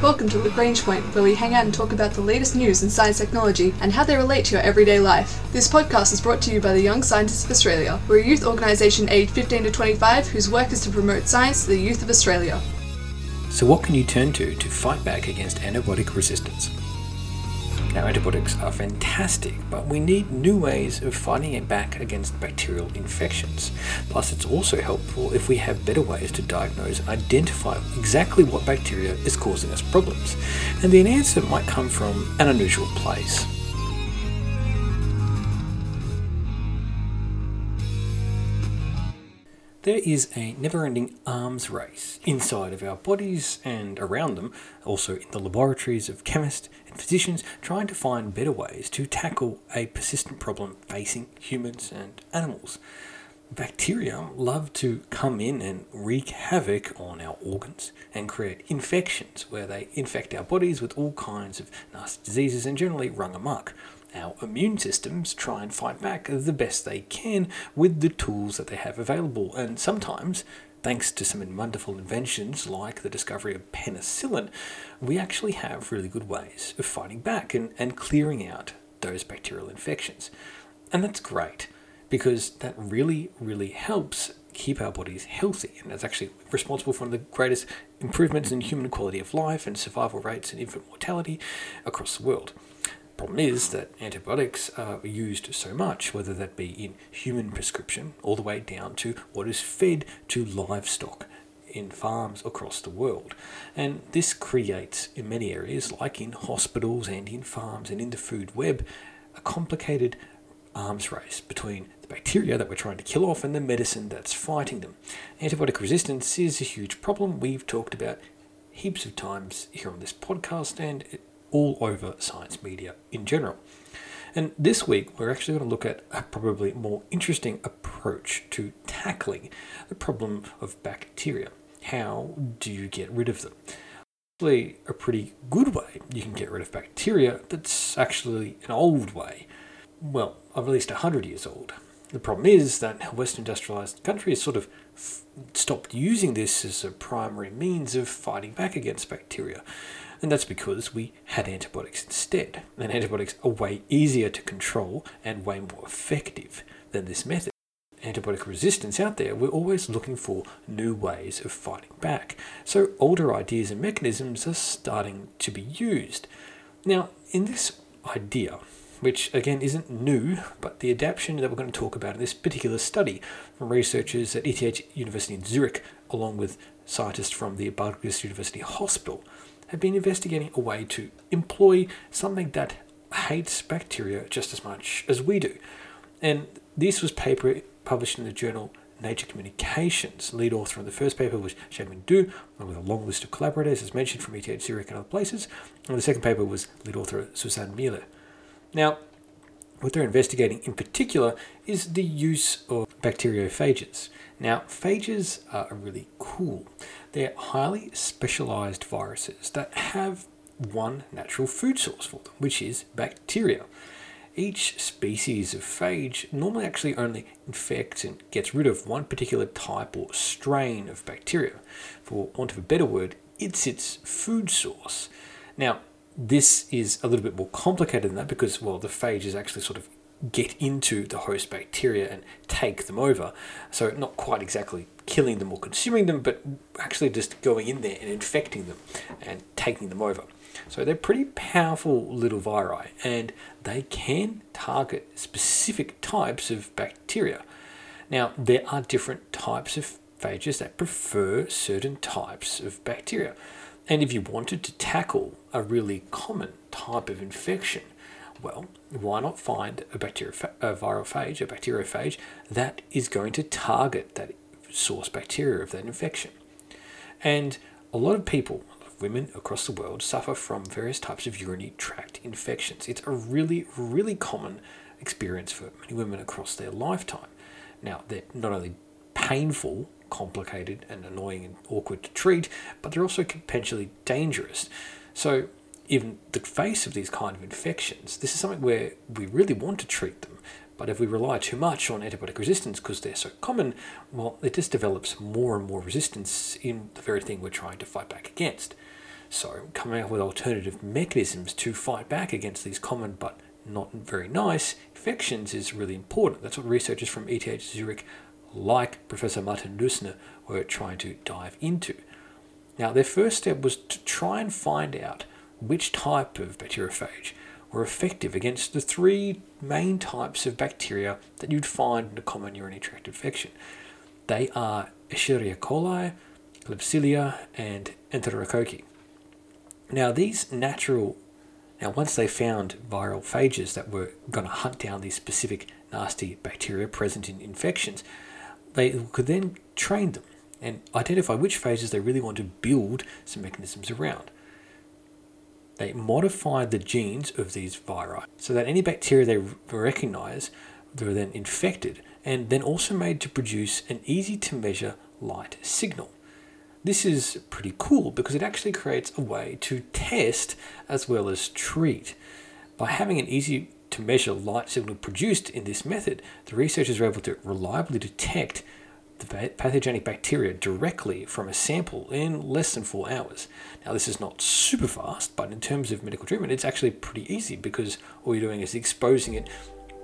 Welcome to Lagrange Point, where we hang out and talk about the latest news in science technology and how they relate to your everyday life. This podcast is brought to you by the Young Scientists of Australia. We're a youth organisation aged 15 to 25 whose work is to promote science to the youth of Australia. So, what can you turn to to fight back against antibiotic resistance? Now, antibiotics are fantastic, but we need new ways of fighting it back against bacterial infections. Plus, it's also helpful if we have better ways to diagnose identify exactly what bacteria is causing us problems. And the answer might come from an unusual place. There is a never ending arms race inside of our bodies and around them, also in the laboratories of chemists and physicians, trying to find better ways to tackle a persistent problem facing humans and animals. Bacteria love to come in and wreak havoc on our organs and create infections where they infect our bodies with all kinds of nasty diseases and generally run amok our immune systems try and fight back the best they can with the tools that they have available. And sometimes, thanks to some wonderful inventions like the discovery of penicillin, we actually have really good ways of fighting back and, and clearing out those bacterial infections. And that's great because that really, really helps keep our bodies healthy. And that's actually responsible for one of the greatest improvements in human quality of life and survival rates and infant mortality across the world. Problem is that antibiotics are used so much, whether that be in human prescription all the way down to what is fed to livestock in farms across the world. And this creates, in many areas, like in hospitals and in farms and in the food web, a complicated arms race between the bacteria that we're trying to kill off and the medicine that's fighting them. Antibiotic resistance is a huge problem we've talked about heaps of times here on this podcast, and all over science media in general. And this week, we're actually going to look at a probably more interesting approach to tackling the problem of bacteria. How do you get rid of them? Actually, a pretty good way you can get rid of bacteria that's actually an old way. Well, of at least 100 years old. The problem is that Western industrialized countries sort of f- stopped using this as a primary means of fighting back against bacteria. And that's because we had antibiotics instead. And antibiotics are way easier to control and way more effective than this method. Antibiotic resistance out there, we're always looking for new ways of fighting back. So older ideas and mechanisms are starting to be used. Now, in this idea, which again isn't new, but the adaptation that we're going to talk about in this particular study from researchers at ETH University in Zurich, along with scientists from the Bartels University Hospital, have been investigating a way to employ something that hates bacteria just as much as we do. And this was paper published in the journal Nature Communications. Lead author on the first paper was Jiemin Du, along with a long list of collaborators, as mentioned from ETH Zurich and other places. And the second paper was lead author Susanne Meile. Now, what they're investigating in particular is the use of bacteriophages. Now, phages are really cool. They're highly specialized viruses that have one natural food source for them, which is bacteria. Each species of phage normally actually only infects and gets rid of one particular type or strain of bacteria. For want of a better word, it's its food source. Now, this is a little bit more complicated than that because, well, the phage is actually sort of get into the host bacteria and take them over. So, not quite exactly killing them or consuming them, but actually just going in there and infecting them and taking them over. So, they're pretty powerful little viri and they can target specific types of bacteria. Now, there are different types of phages that prefer certain types of bacteria. And if you wanted to tackle a really common type of infection, well, why not find a, bacteria, a viral phage, a bacteriophage that is going to target that source bacteria of that infection? And a lot of people, women across the world, suffer from various types of urinary tract infections. It's a really, really common experience for many women across their lifetime. Now, they're not only painful complicated and annoying and awkward to treat, but they're also potentially dangerous. So, in the face of these kind of infections, this is something where we really want to treat them. But if we rely too much on antibiotic resistance because they're so common, well, it just develops more and more resistance in the very thing we're trying to fight back against. So, coming up with alternative mechanisms to fight back against these common but not very nice infections is really important. That's what researchers from ETH Zurich, like Professor Martin Loessner, were trying to dive into. Now, their first step was to try and find out which type of bacteriophage were effective against the three main types of bacteria that you'd find in a common urinary tract infection. They are Escherichia coli, Klebsiella, and Enterococci. Now, these natural, now once they found viral phages that were going to hunt down these specific nasty bacteria present in infections, they could then train them and identify which phages they really want to build some mechanisms around. They modified the genes of these viri so that any bacteria they recognize they were then infected and then also made to produce an easy to measure light signal. This is pretty cool because it actually creates a way to test as well as treat. By having an easy to measure light signal produced in this method, the researchers were able to reliably detect the pathogenic bacteria directly from a sample in less than four hours. Now, this is not super fast, but in terms of medical treatment, it's actually pretty easy because all you're doing is exposing it,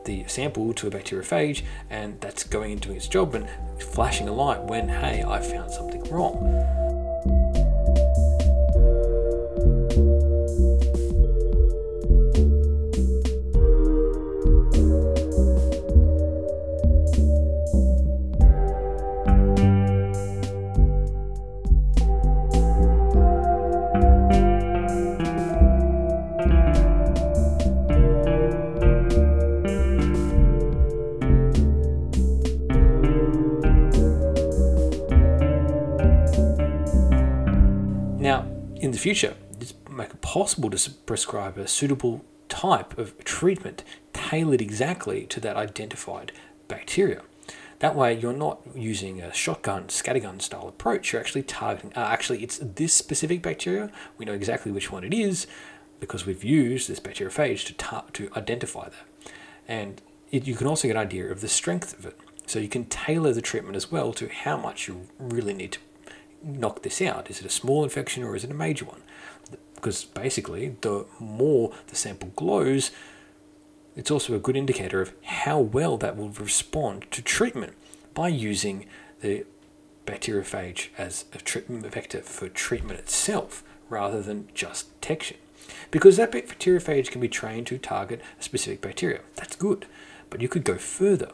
the sample, to a bacteriophage, and that's going and doing its job and flashing a light when, hey, I found something wrong. The future, it's make it possible to prescribe a suitable type of treatment tailored exactly to that identified bacteria. That way, you're not using a shotgun, scattergun style approach. You're actually targeting, uh, actually, it's this specific bacteria. We know exactly which one it is because we've used this bacteriophage to, tar- to identify that. And it, you can also get an idea of the strength of it. So you can tailor the treatment as well to how much you really need to knock this out? Is it a small infection or is it a major one? Because basically, the more the sample glows, it's also a good indicator of how well that will respond to treatment by using the bacteriophage as a treatment vector for treatment itself rather than just detection. Because that bacteriophage can be trained to target a specific bacteria. That's good. But you could go further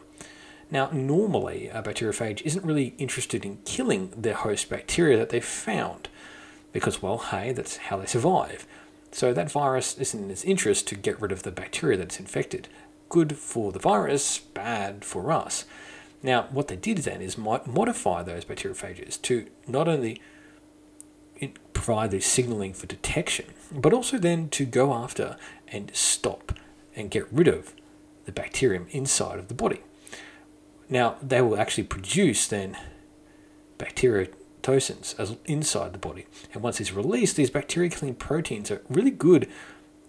now, normally, a bacteriophage isn't really interested in killing their host bacteria that they've found because, well, hey, that's how they survive. So that virus isn't in its interest to get rid of the bacteria that's infected. Good for the virus, bad for us. Now, what they did then is might modify those bacteriophages to not only provide the signaling for detection, but also then to go after and stop and get rid of the bacterium inside of the body. Now, they will actually produce then bacteriocins as inside the body. And once it's released, these bacteria killing proteins are really good,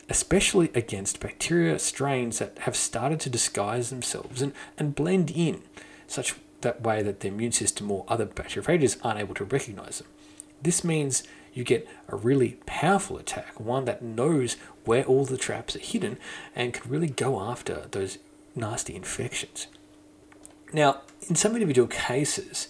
especially against bacteria strains that have started to disguise themselves and, and blend in, such that way that the immune system or other bacteriophages aren't able to recognize them. This means you get a really powerful attack, one that knows where all the traps are hidden and can really go after those nasty infections. Now, in some individual cases,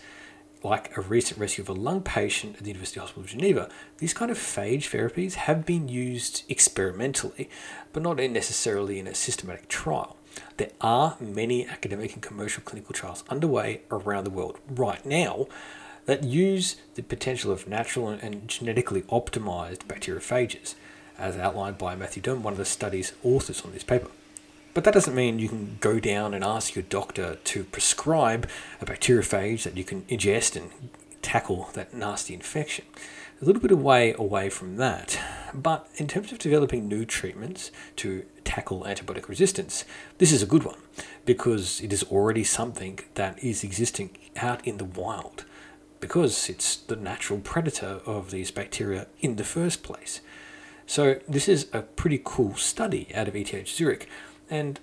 like a recent rescue of a lung patient at the University Hospital of Geneva, these kind of phage therapies have been used experimentally, but not necessarily in a systematic trial. There are many academic and commercial clinical trials underway around the world right now that use the potential of natural and genetically optimized bacteriophages, as outlined by Matthew Dunne, one of the study's authors on this paper. But that doesn't mean you can go down and ask your doctor to prescribe a bacteriophage that you can ingest and tackle that nasty infection. A little bit of way away from that. But in terms of developing new treatments to tackle antibiotic resistance, this is a good one because it is already something that is existing out in the wild because it's the natural predator of these bacteria in the first place. So, this is a pretty cool study out of ETH Zurich and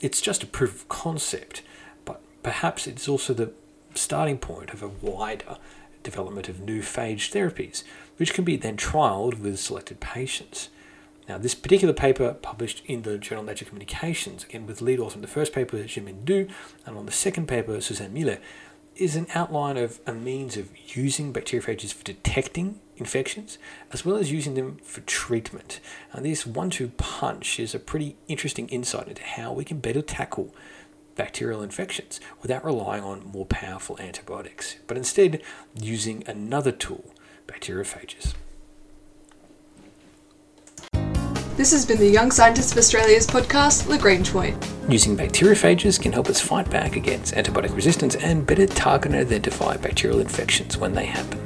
it's just a proof of concept, but perhaps it's also the starting point of a wider development of new phage therapies, which can be then trialled with selected patients. Now, this particular paper published in the journal Nature Communications, again with lead author on the first paper, Jiemin Du, and on the second paper, Susanne Meile, is an outline of a means of using bacteriophages for detecting infections as well as using them for treatment. And this one two punch is a pretty interesting insight into how we can better tackle bacterial infections without relying on more powerful antibiotics, but instead using another tool, bacteriophages. This has been the Young Scientists of Australia's podcast, Lagrange Point. Using bacteriophages can help us fight back against antibiotic resistance and better target and identify bacterial infections when they happen.